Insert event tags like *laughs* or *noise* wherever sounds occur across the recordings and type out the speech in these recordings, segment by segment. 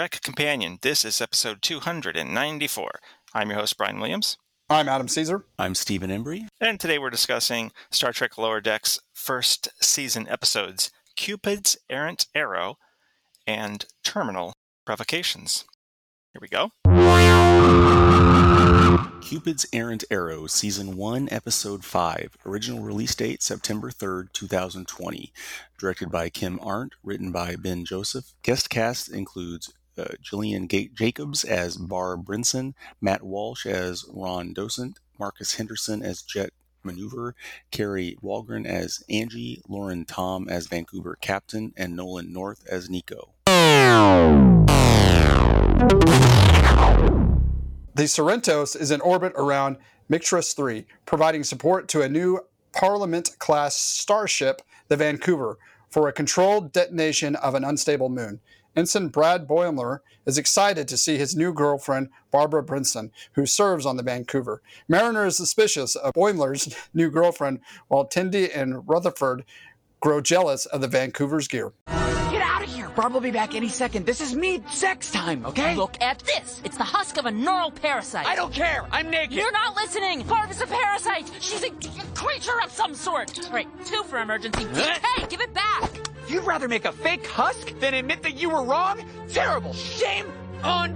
Trek Companion. This is episode 294. I'm your host, Brian Williams. I'm Adam Caesar. I'm Stephen Embry. And today we're discussing Star Trek Lower Decks first season episodes Cupid's Errant Arrow and Terminal Provocations. Here we go. Cupid's Errant Arrow, Season 1, Episode 5. Original release date September 3rd, 2020. Directed by Kim Arndt, written by Ben Joseph. Guest cast includes uh, Gillian G- Jacobs as Barb Brinson, Matt Walsh as Ron Docent, Marcus Henderson as Jet Manhaver, Kari Wahlgren as Angie, Lauren Tom as Vancouver Captain, and Nolan North as Nico. The Cerritos is in orbit around Mictris 3, providing support to a new Parliament class starship, the Vancouver, for a controlled detonation of an unstable moon. Ensign Brad Boimler is excited to see his new girlfriend, Barbara Brinson, who serves on the Vancouver. Mariner is suspicious of Boimler's new girlfriend, while Tendi and Rutherford grow jealous of the Vancouver's gear. Get out of here! Barb will be back any second. This is me sex time, okay? Look at this. It's the husk of a neural parasite. I don't care. I'm naked. You're not listening. Barb is a parasite. She's a, a creature of some sort. Right, two for emergency. Hey, give it back. You'd rather make a fake husk than admit that you were wrong? Terrible. Shame on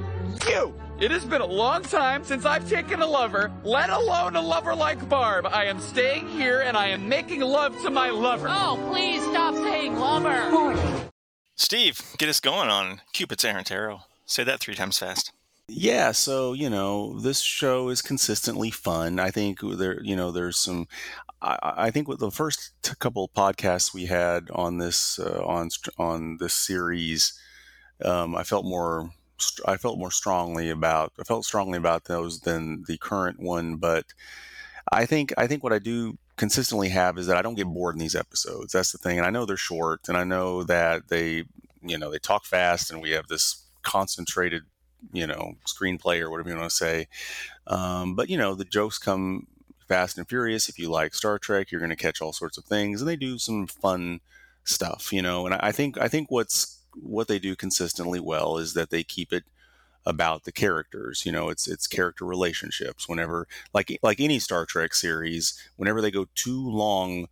you. It has been a long time since I've taken a lover, let alone a lover like Barb. I am staying here and I am making love to my lover. Oh, please stop saying lover. Steve, get us going on Cupid's Errant Arrow. Say that three times fast. Yeah, so you know this show is consistently fun. I think there, you know, there's some. I, I think with the first couple podcasts we had on this uh, on on this series, um, I felt more. I felt more strongly about. I felt strongly about those than the current one, but I think I think what I do consistently have is that I don't get bored in these episodes. That's the thing, and I know they're short, and I know that they, you know, they talk fast, and we have this concentrated you know screenplay or whatever you want to say. Um, but you know the jokes come fast and furious. If you like Star Trek, you're going to catch all sorts of things, and they do some fun stuff. You know, and I think I think what's what they do consistently well is that they keep it about the characters. You know, it's it's character relationships. Whenever like like any Star Trek series, whenever they go too long,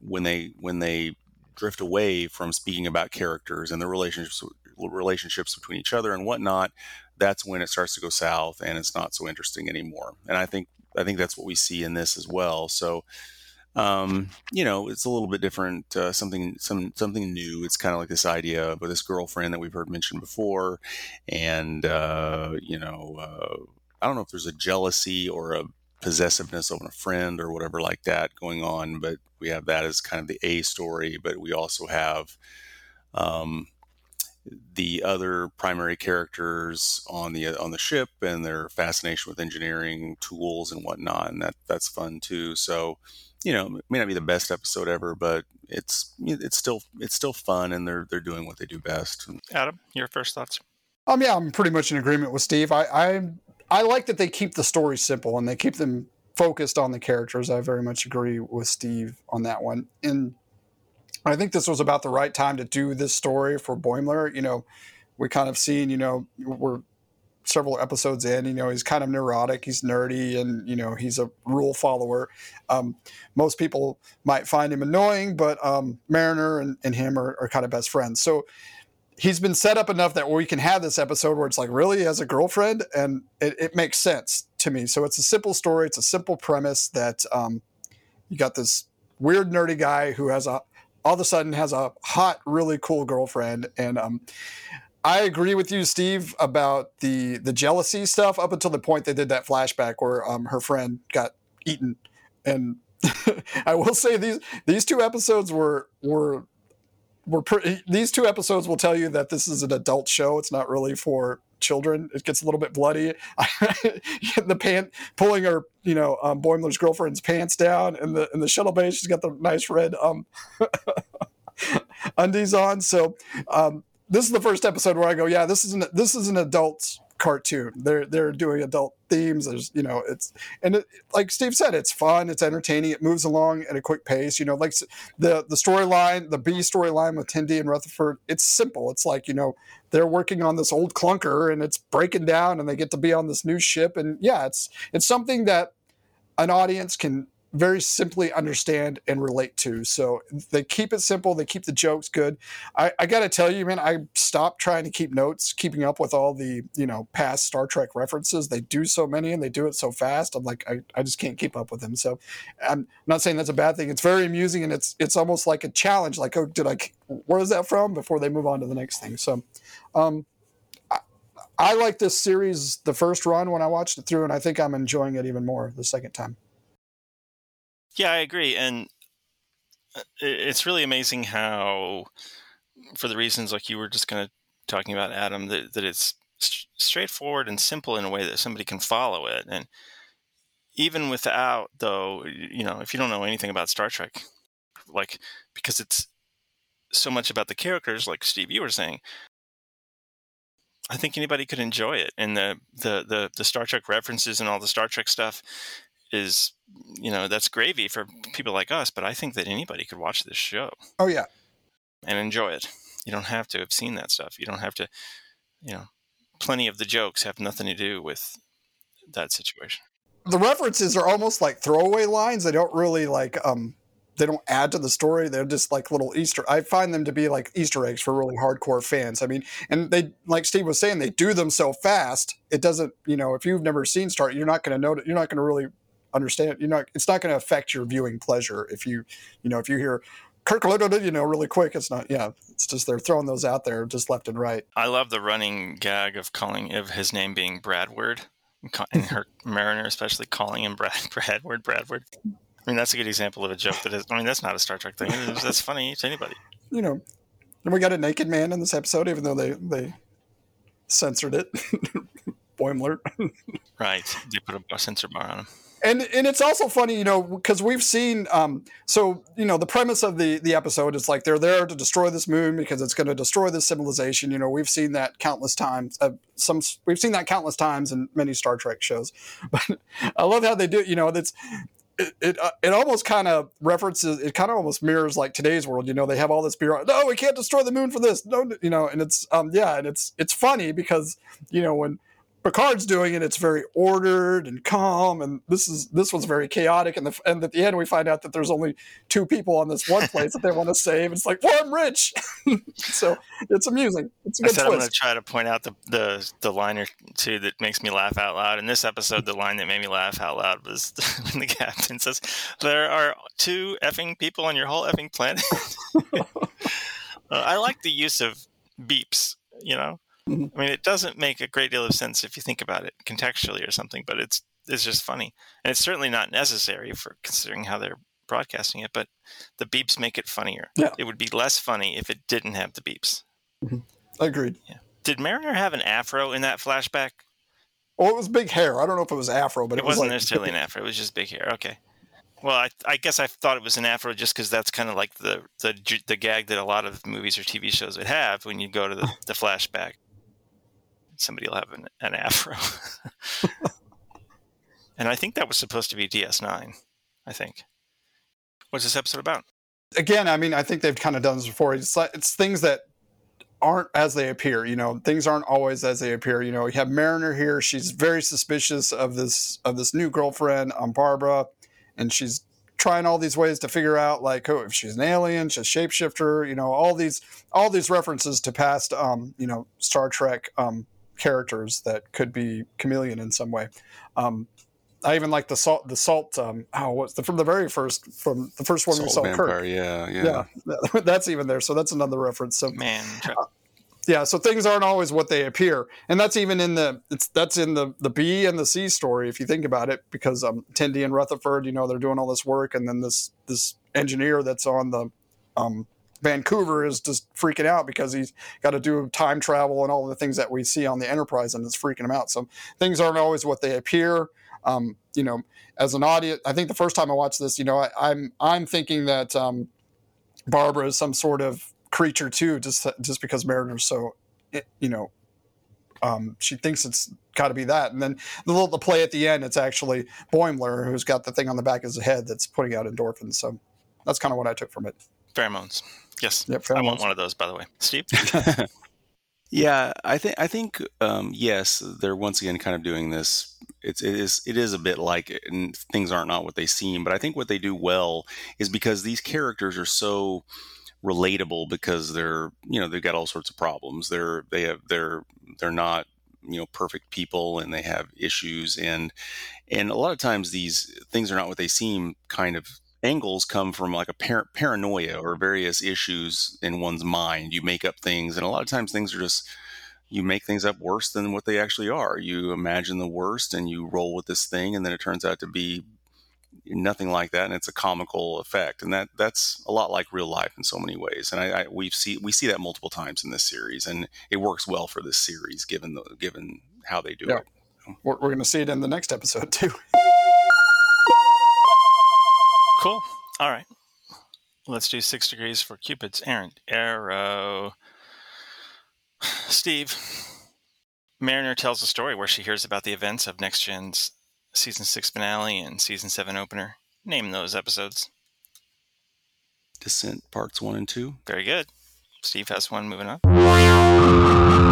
when they when they drift away from speaking about characters and the relationships relationships between each other and whatnot, that's when it starts to go south and it's not so interesting anymore. And I think I think that's what we see in this as well. So, um, you know, it's a little bit different, uh, something some something new. It's kind of like this idea of this girlfriend that we've heard mentioned before, and uh, you know, uh, I don't know if there's a jealousy or a possessiveness of a friend or whatever like that going on, but we have that as kind of the A story. But we also have um, the other primary characters on the on the ship and their fascination with engineering tools and whatnot, and that that's fun too. So, you know, it may not be the best episode ever, but it's it's still it's still fun, and they're they're doing what they do best. Adam, your first thoughts? Um, yeah, I'm pretty much in agreement with Steve. I I, I like that they keep the story simple and they keep them focused on the characters. I very much agree with Steve on that one. And I think this was about the right time to do this story for Boimler. You know, we kind of seen, you know, we're several episodes in, you know, he's kind of neurotic, he's nerdy, and, you know, he's a rule follower. Um, most people might find him annoying, but um, Mariner and, and him are, are kind of best friends. So he's been set up enough that we can have this episode where it's like, really, he has a girlfriend? And it, it makes sense to me. So it's a simple story, it's a simple premise that um, you got this weird, nerdy guy who has a all of a sudden has a hot, really cool girlfriend. And um, I agree with you, Steve, about the the jealousy stuff up until the point they did that flashback where um, her friend got eaten. And *laughs* I will say these these two episodes were were were pretty, these two episodes will tell you that this is an adult show. It's not really for children. It gets a little bit bloody. *laughs* the pant pulling her, you know, um, Boimler's girlfriend's pants down in the in the shuttle bay. She's got the nice red um, *laughs* undies on. So um, this is the first episode where I go, yeah, this is an this is an adult cartoon. They're they're doing adult themes. There's you know it's and it, like Steve said, it's fun, it's entertaining, it moves along at a quick pace. You know, like the the storyline, the B storyline with Tendi and Rutherford, it's simple. It's like you know they're working on this old clunker and it's breaking down, and they get to be on this new ship, and yeah, it's it's something that an audience can very simply understand and relate to. So they keep it simple. They keep the jokes good. I, I got to tell you, man, I stopped trying to keep notes, keeping up with all the you know past Star Trek references. They do so many and they do it so fast. I'm like, I, I just can't keep up with them. So I'm not saying that's a bad thing. It's very amusing and it's it's almost like a challenge. Like, oh, did I? Where is that from? Before they move on to the next thing. So. Um, I, I like this series the first run when I watched it through, and I think I'm enjoying it even more the second time. Yeah, I agree, and uh, it's really amazing how, for the reasons like you were just kind of talking about, Adam, that, that it's straightforward and simple in a way that somebody can follow it, and even without though, you know, if you don't know anything about Star Trek, like because it's so much about the characters, like Steve, you were saying. I think anybody could enjoy it, and the, the the the Star Trek references and all the Star Trek stuff is you know that's gravy for people like us but i think that anybody could watch this show. Oh yeah. And enjoy it. You don't have to have seen that stuff. You don't have to you know plenty of the jokes have nothing to do with that situation. The references are almost like throwaway lines. They don't really like um they don't add to the story. They're just like little easter i find them to be like easter eggs for really hardcore fans. I mean and they like steve was saying they do them so fast it doesn't you know if you've never seen star you're not going to know you're not going to really understand. You know, it's not going to affect your viewing pleasure if you, you know, if you hear Kirk you know, really quick. It's not. Yeah, it's just they're throwing those out there just left and right. I love the running gag of calling of his name being Bradward, and her *laughs* Mariner especially calling him Brad Bradward Bradward. I mean, that's a good example of a joke that is. I mean, that's not a Star Trek thing. That's funny to anybody. You know, and we got a naked man in this episode, even though they they censored it. *laughs* Boimler. right. They put a censor bar on him and and it's also funny, you know, because we've seen. Um, so you know, the premise of the the episode is like they're there to destroy this moon because it's going to destroy this civilization. You know, we've seen that countless times. Uh, some we've seen that countless times in many Star Trek shows. *laughs* But I love how they do. It, you know, that's it it, uh, it almost kind of references it kind of almost mirrors like today's world you know they have all this bureau no we can't destroy the moon for this no you know and it's um yeah and it's it's funny because you know when Picard's doing it, it's very ordered and calm, and this is this was very chaotic. And the and at the end, we find out that there's only two people on this one place that they want to save. It's like, well, I'm rich, *laughs* so it's amusing. It's a good I said twist. I'm going to try to point out the, the the line or two that makes me laugh out loud. In this episode, the line that made me laugh out loud was *laughs* when the captain says, "There are two effing people on your whole effing planet." *laughs* uh, I like the use of beeps. You know Mm-hmm. I mean, it doesn't make a great deal of sense if you think about it contextually or something, but it's it's just funny, and it's certainly not necessary for considering how they're broadcasting it. But the beeps make it funnier. Yeah. it would be less funny if it didn't have the beeps. Mm-hmm. Agreed. Yeah. Did Mariner have an afro in that flashback? Well, it was big hair. I don't know if it was afro, but it, it wasn't like, necessarily an afro. It was just big hair. Okay. Well, I, I guess I thought it was an afro just because that's kind of like the, the the gag that a lot of movies or TV shows would have when you go to the, the flashback somebody will have an, an afro. *laughs* and I think that was supposed to be DS9. I think. What's this episode about? Again, I mean, I think they've kind of done this before. It's like, it's things that aren't as they appear. You know, things aren't always as they appear. You know, you have Mariner here. She's very suspicious of this of this new girlfriend, um, Barbara, and she's trying all these ways to figure out like oh if she's an alien she's a shapeshifter you know all these all these references to past um you know star trek um characters that could be chameleon in some way. Um, I even like the salt. The salt. Um, oh, what's the from the very first from the first one salt we saw vampire, Kirk. Yeah, yeah, yeah. *laughs* That's even there. So that's another reference. So man, uh, yeah. So things aren't always what they appear, and that's even in the it's that's in the the B and the C story if you think about it, because um, Tendi and Rutherford, you know, they're doing all this work, and then this this engineer that's on the um, Vancouver is just freaking out because he's got to do time travel and all the things that we see on the Enterprise, and it's freaking him out. So things aren't always what they appear. Um, you know, as an audience, I think the first time I watched this, you know, I, am I'm, I'm thinking that um, Barbara is some sort of creature too, just just because Mariner's so, you know, um, she thinks it's got to be that. And then the little the play at the end, it's actually Boimler who's got the thing on the back of his head that's putting out endorphins. So that's kind of what I took from it. Pheromones. Yes. Yep, I want one of those, by the way. Steve? *laughs* Yeah, I think I think um, yes, they're once again kind of doing this. It's it is it is a bit like it, and things aren't not what they seem. But I think what they do well is because these characters are so relatable because they're you know they've got all sorts of problems. They're they have they're they're not you know perfect people and they have issues and and a lot of times these things are not what they seem kind of angles come from like a par- paranoia or various issues in one's mind. You make up things, and a lot of times things are just you make things up worse than what they actually are. You imagine the worst and you roll with this thing, and then it turns out to be nothing like that, and it's a comical effect. And that that's a lot like real life in so many ways. And I, I we see we see that multiple times in this series, and it works well for this series given the given how they do Yeah. it. We're, we're going to see it in the next episode *laughs* too. Cool. All right. Let's do six degrees for Cupid's errand. Arrow. *sighs* Steve. Mariner tells a story where she hears about the events of Next Gen's season six finale and season seven opener. Name those episodes. Descent parts one and two. Very good. Steve has one moving on.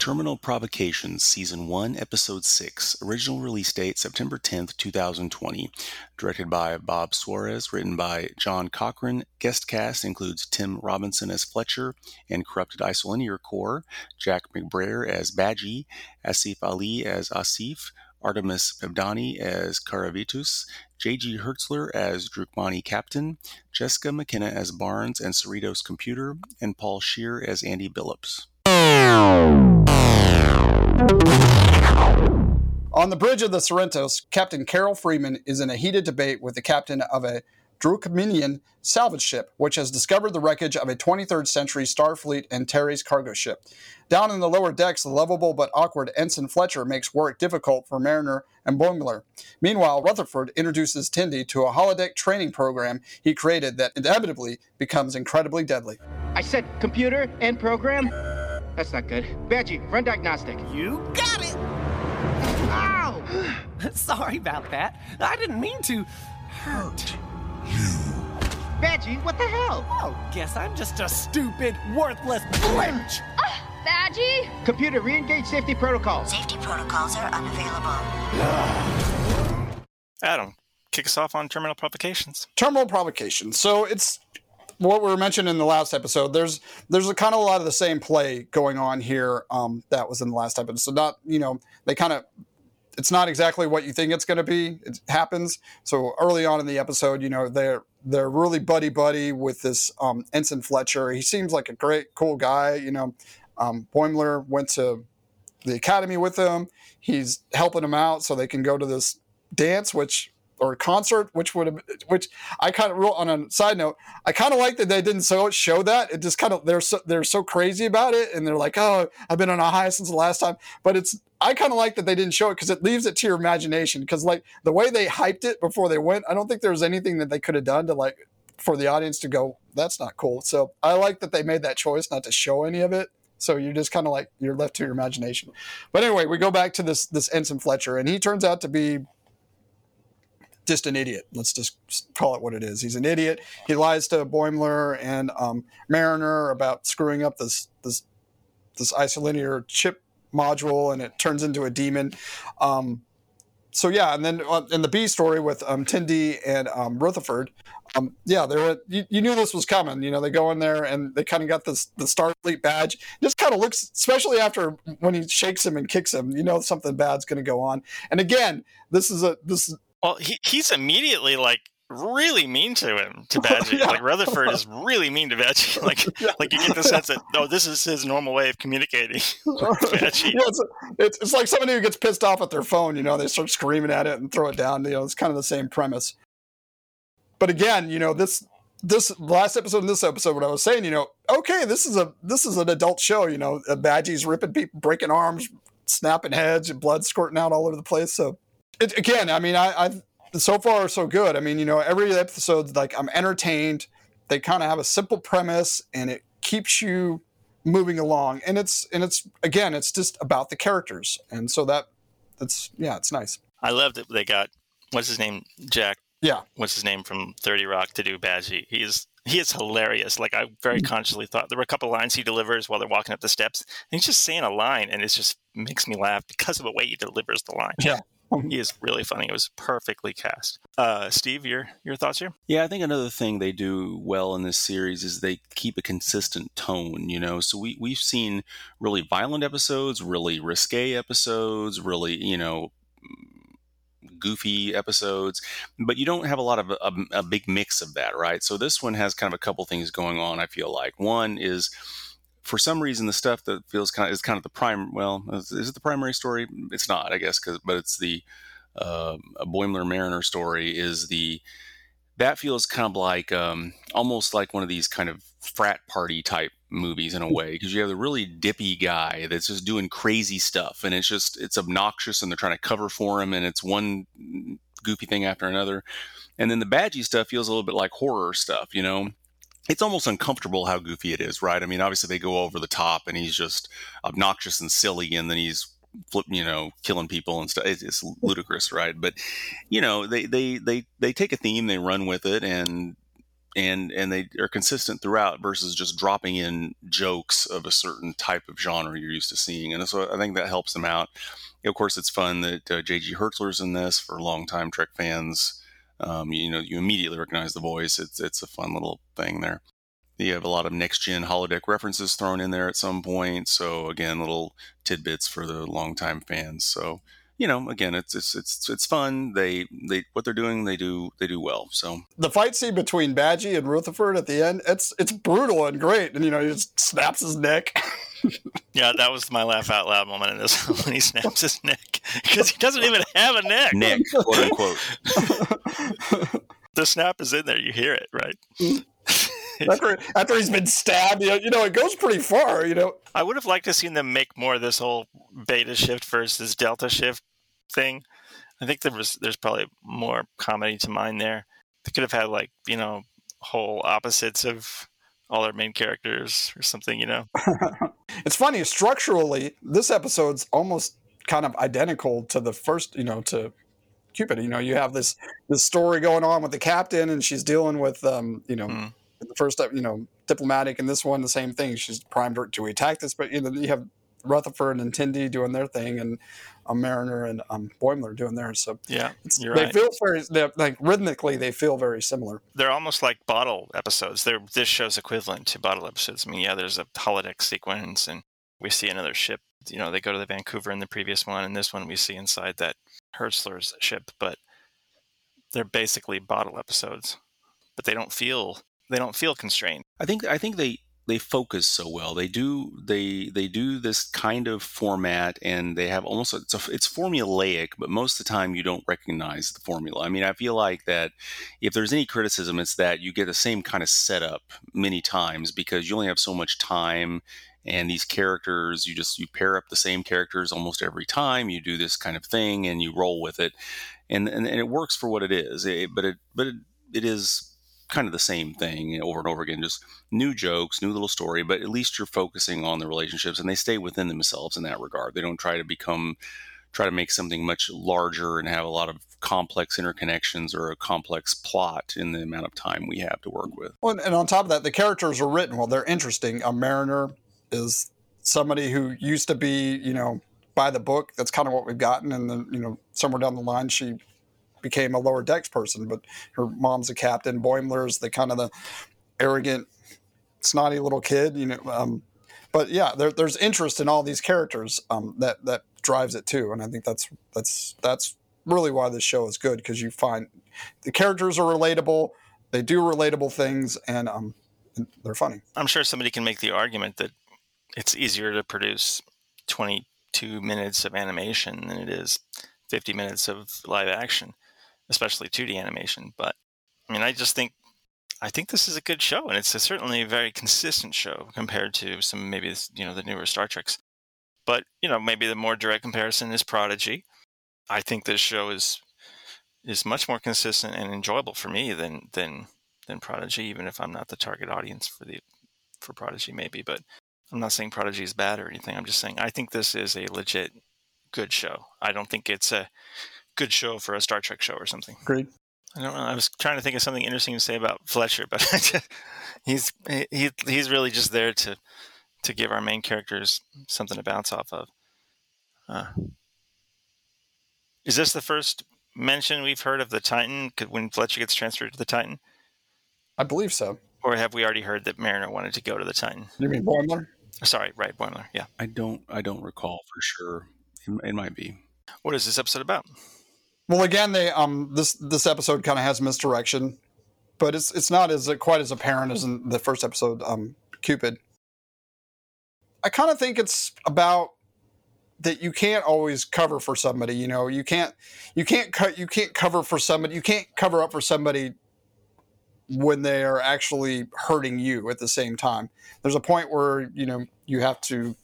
Terminal Provocations, Season 1, Episode 6. Original release date September 10th, 2020. Directed by Bob Suarez. Written by John Cochran. Guest cast includes Tim Robinson as Fletcher and Corrupted Isolinear Core. Jack McBrayer as Badgey. Asif Ali as Asif. Artemis Pebdani as Karavitus. J.G. Hertzler as Drookmani Captain. Jessica McKenna as Barnes and Cerritos Computer. And Paul Scheer as Andy Billups. On the bridge of the Cerritos, Captain Carol Freeman is in a heated debate with the captain of a Drukminian salvage ship, which has discovered the wreckage of a 23rd century Starfleet Antares cargo ship. Down in the lower decks, the lovable but awkward Ensign Fletcher makes work difficult for Mariner and Boimler. Meanwhile, Rutherford introduces Tendi to a holodeck training program he created that inevitably becomes incredibly deadly. I said computer and program? That's not good. Badgey, run diagnostic. You got it! Ow! *sighs* Sorry about that. I didn't mean to hurt. You. Badgey, what the hell? Oh, guess I'm just a stupid, worthless blinch. Ah! Badgey? Computer, re-engage safety protocols. Safety protocols are unavailable. Adam, kick us off on terminal provocations. terminal provocation. So it's what we were mentioned in the last episode. There's there's a kind of a lot of the same play going on here um, that was in the last episode. So not you know they kind of it's not exactly what you think it's going to be. It happens. So early on in the episode, you know they're they're really buddy buddy with this um, Ensign Fletcher. He seems like a great cool guy. You know, um, Boimler went to the academy with him. He's helping him out so they can go to this dance, which or a concert, which would have, which I kind of real on a side note, I kind of like that they didn't so show that. It just kind of they're so they're so crazy about it, and they're like, oh, I've been on a high since the last time. But it's I kind of like that they didn't show it because it leaves it to your imagination. Because like the way they hyped it before they went, I don't think there was anything that they could have done to like for the audience to go, that's not cool. So I like that they made that choice not to show any of it. So you're just kind of like you're left to your imagination. But anyway, we go back to this this Ensign Fletcher, and he turns out to be just an idiot. Let's just call it what it is. He's an idiot. He lies to Boimler and um, Mariner about screwing up this this this isolinear chip module, and it turns into a demon. Um, so yeah, and then uh, in the B story with um, Tendi and um, Rutherford, um, yeah, they were. You, you knew this was coming. You know, they go in there and they kind of got this the Starfleet badge. Just kind of looks, especially after when he shakes him and kicks him. You know, something bad's going to go on. And again, this is a this is Well, he, he's immediately like really mean to him to *laughs* Badgey. Yeah. Like Rutherford is *laughs* really mean to Badgey. *laughs* Like Yeah. like you get the sense that oh, this is his normal way of communicating. Badgey. yeah, it's, it's, it's like somebody who gets pissed off at their phone, you know, they start screaming at it and throw it down. You know, it's kind of the same premise. But again, you know, this this last episode and this episode, what I was saying, you know, okay, this is a this is an adult show, you know, Badgey's ripping people, breaking arms, snapping heads, and blood squirting out all over the place. So it, again, I mean, I, I've so far so good. I mean, you know, every episode, like I'm entertained. They kind of have a simple premise, and it keeps you moving along, and it's and it's again, it's just about the characters, and so that that's yeah, it's nice. I love that they got what's his name, Jack. Yeah, what's his name from Thirty Rock to do Badgey. He's he is hilarious. Like I very mm. consciously thought there were a couple lines he delivers while they're walking up the steps, and he's just saying a line, and it just makes me laugh because of the way he delivers the line. Yeah. *laughs* He is really funny. It was perfectly cast. Uh, Steve, your your thoughts here? Yeah, I think another thing they do well in this series is they keep a consistent tone. You know, so we we've seen really violent episodes, really risque episodes, really you know goofy episodes, but you don't have a lot of a, a, big mix of that, right? So this one has kind of a couple things going on. I feel like one is for some reason the stuff that feels kind of is kind of the prime. Well, is, is it the primary story? It's not, I guess, because but it's the uh, a Boimler Mariner story is the that feels kind of like um, almost like one of these kind of frat party type movies in a way because you have the really dippy guy that's just doing crazy stuff and it's just it's obnoxious and they're trying to cover for him and it's one goofy thing after another and then the badgey stuff feels a little bit like horror stuff you know it's almost uncomfortable how goofy it is right? I mean obviously they go over the top and he's just obnoxious and silly and then he's flip, you know, killing people and stuff. It's, it's, ludicrous, right? But you know, they they they they take a theme, they run with it, and and and they are consistent throughout versus just dropping in jokes of a certain type of genre you're used to seeing. And so i think that helps them out. Of course it's fun that uh, jg hertzler's in this for longtime trek fans um, you know you immediately recognize the voice it's it's a fun little thing there you have a lot of next gen holodeck references thrown in there at some point so again little tidbits for the longtime fans so you know, again, it's it's it's it's fun. They they what they're doing, they do they do well. So the fight scene between Badgey and Rutherford at the end, it's it's brutal and great, and you know, he just snaps his neck. *laughs* yeah, that was my laugh out loud moment in this *laughs* when he snaps his neck *laughs* because he doesn't even have a neck. Neck, quote unquote. *laughs* the snap is in there. You hear it, right? *laughs* after, after he's been stabbed, you know, you know, it goes pretty far, you know. I would have liked to seen them make more of this whole beta shift versus delta shift thing. I think there was there's probably more comedy to mine there. They could have had like you know whole opposites of all their main characters or something. You know, it's funny structurally. This episode's almost kind of identical to the first. You know, to Cupid. You know, you have this this story going on with the captain, and she's dealing with um, you know. Mm. The first, you know, diplomatic, and this one the same thing. She's primed to attack this, but you know, you have Rutherford and Tendi doing their thing, and um, Mariner and um, Boimler doing theirs. So yeah, they right. feel very like rhythmically they feel very similar. They're almost like bottle episodes. They're this show's equivalent to bottle episodes. I mean, yeah, there's a holodeck sequence, and we see another ship. You know, they go to the Vancouver in the previous one, and this one we see inside that Hertzler's ship, but they're basically bottle episodes. But they don't feel they don't feel constrained. I think I think they they focus so well. They do they they do this kind of format, and they have almost it's a, it's formulaic, but most of the time you don't recognize the formula. I mean, I feel like that if there's any criticism, it's that you get the same kind of setup many times because you only have so much time and these characters you just you pair up the same characters almost every time you do this kind of thing and you roll with it and and, and it works for what it is it, but it but it, it is kind of the same thing over and over again, just new jokes, new little story, but at least you're focusing on the relationships and they stay within themselves in that regard. They don't try to become, try to make something much larger and have a lot of complex interconnections or a complex plot in the amount of time we have to work with. Well, and on top of that, the characters are written well, they're interesting. A mariner is somebody who used to be, you know, by the book. That's kind of what we've gotten. And then, you know, somewhere down the line, she became a lower decks person, but her mom's a captain. Boimler's the kind of the arrogant, snotty little kid, you know. Um, but yeah, there, there's interest in all these characters um, that that drives it too, and I think that's that's that's really why this show is good because you find the characters are relatable, they do relatable things, and um, and they're funny. I'm sure somebody can make the argument that it's easier to produce 22 minutes of animation than it is 50 minutes of live action especially 2D animation. But I mean, I just think I think this is a good show, and it's a certainly a very consistent show compared to some maybe you know the newer Star Treks. But you know, maybe the more direct comparison is Prodigy. I think this show is is much more consistent and enjoyable for me than than than Prodigy, even if I'm not the target audience for the for Prodigy, maybe. But I'm not saying Prodigy is bad or anything. I'm just saying I think this is a legit good show. I don't think it's a good show for a Star Trek show or something. Agreed. I don't know. I was trying to think of something interesting to say about Fletcher, but *laughs* he's he he's really just there to to give our main characters something to bounce off of. Uh, is this the first mention we've heard of the Titan when Fletcher gets transferred to the Titan? I believe so. Or have we already heard that Mariner wanted to go to the Titan? You mean Boimler? Sorry, right, Boimler. Yeah. I don't. I don't recall for sure. It, it might be. What is this episode about? Well, again, they um this this episode kind of has misdirection, but it's it's not as quite as apparent as in the first episode. Um, Cupid. I kind of think it's about that you can't always cover for somebody. You know, you can't you can't cut you can't cover for somebody. You can't cover up for somebody when they are actually hurting you at the same time. There's a point where you know you have to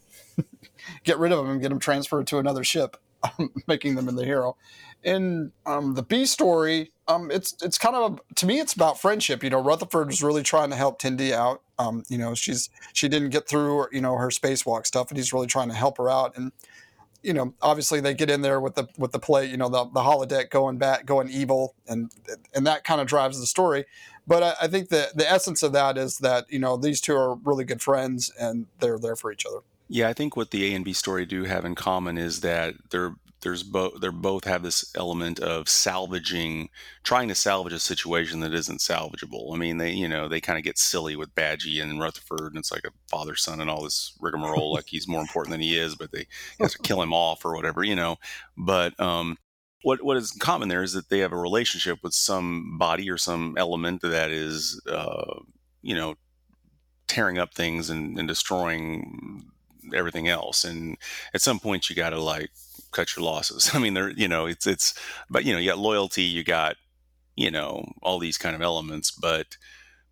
get rid of them and get them transferred to another ship, *laughs* making them in the hero. In um, the B story, um, it's it's kind of a, to me it's about friendship. You know, Rutherford is really trying to help Tendi out. Um, you know, she's she didn't get through you know her spacewalk stuff, and he's really trying to help her out. And you know, obviously they get in there with the with the play, you know, the the holodeck going back, going evil, and and that kind of drives the story. But I, I think the the essence of that is that you know these two are really good friends and they're there for each other. Yeah, I think what the A and B story do have in common is that they're there's both they're both have this element of salvaging trying to salvage a situation that isn't salvageable i mean they you know they kind of get silly with badgey and rutherford and it's like a father son and all this rigmarole like he's more important than he is but they have *laughs* to kill him off or whatever you know but um what what is common there is that they have a relationship with some body or some element that is uh you know tearing up things and, and destroying everything else and at some point you got to like cut your losses. *laughs* I mean, there, you know, it's it's, but you know, you got loyalty, you got, you know, all these kind of elements, but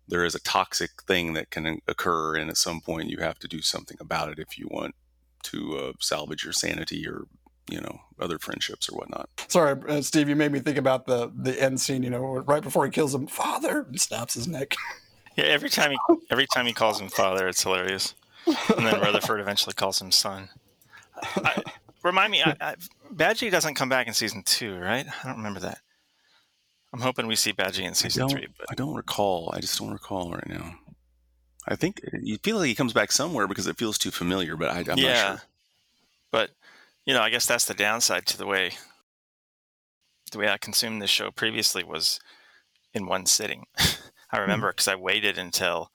there is a toxic thing that can occur, and at some point, you have to do something about it if you want to uh, salvage your sanity or you know other friendships or whatnot. Sorry, uh, Steve, you made me think about the the end scene. You know, right before he kills him, father, and snaps his neck. *laughs* Yeah, every time he every time he calls him father, it's hilarious. And then Rutherford eventually calls him son. I, remind me, I, I, Badgey doesn't come back in season two, right? I don't remember that. I'm hoping we see Badgey in season three. But I don't recall. I just don't recall right now. I think you feel like he comes back somewhere because it feels too familiar, but I, am yeah. not sure. You know, I guess that's the downside to the way the way I consumed this show previously was in one sitting. *laughs* I remember because I waited until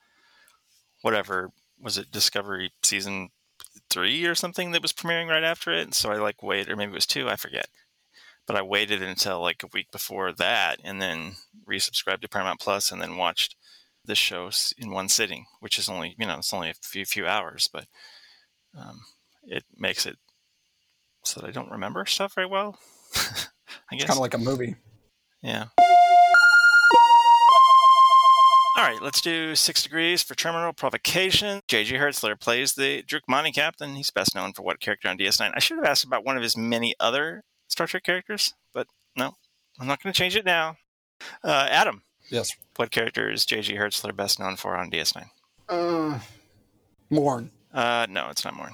whatever was it Discovery season three or something that was premiering right after it. And So I like waited, or maybe it was two, I forget. But I waited until like a week before that, and then resubscribed to Paramount Plus, and then watched this show in one sitting, which is only you know it's only a few few hours, but um, it makes it so that I don't remember stuff very well. *laughs* I guess kind of like a movie. Yeah. All right, let's do Six Degrees for Terminal Provocation. J.G. Hertzler plays the Drookmani captain. He's best known for what character on DS9? I should have asked about one of his many other Star Trek characters, but no, I'm not going to change it now. Uh, Adam. Yes. What character is J.G. Hertzler best known for on DS9? Uh, Morn. Uh, no, it's not Morn.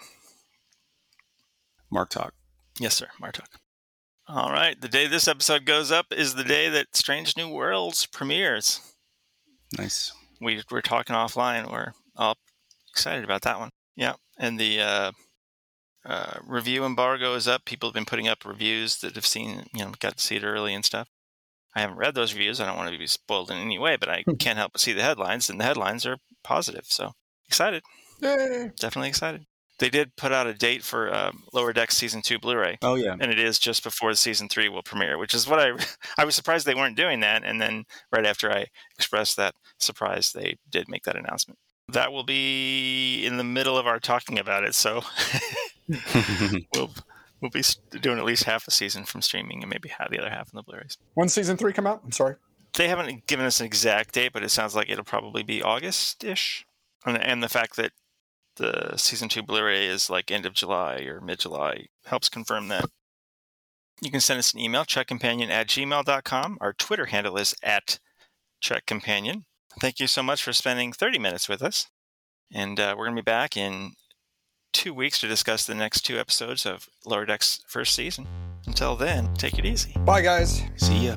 Martok. Yes, sir, Martok. All right, the day this episode goes up is the day that Strange New Worlds premieres. Nice. We were talking offline. We're all excited about that one. Yeah, and the uh, uh, review embargo is up. People have been putting up reviews that have seen, you know, got to see it early and stuff. I haven't read those reviews. I don't want to be spoiled in any way, but I hmm. can't help but see the headlines, and the headlines are positive. So excited. Yay. Definitely excited they did put out a date for uh, Lower Deck season two Blu-ray. Oh yeah, and it is just before the season three will premiere, which is what I *laughs* I was surprised they weren't doing that. And then right after I expressed that surprise, they did make that announcement. That will be in the middle of our talking about it, so *laughs* we'll we'll be doing at least half a season from streaming and maybe half the other half in the Blu-rays. When season three come out? I'm sorry. They haven't given us an exact date, but it sounds like it'll probably be August-ish. And, and the fact that the season two Blu-ray is like end of July or mid-July helps confirm that. You can send us an email, trekcompanion at gmail.com. Our Twitter handle is at trekcompanion. Thank you so much for spending 30 minutes with us. And uh, we're going to be back in two weeks to discuss the next two episodes of Lower Decks first season. Until then, take it easy. Bye, guys. See ya.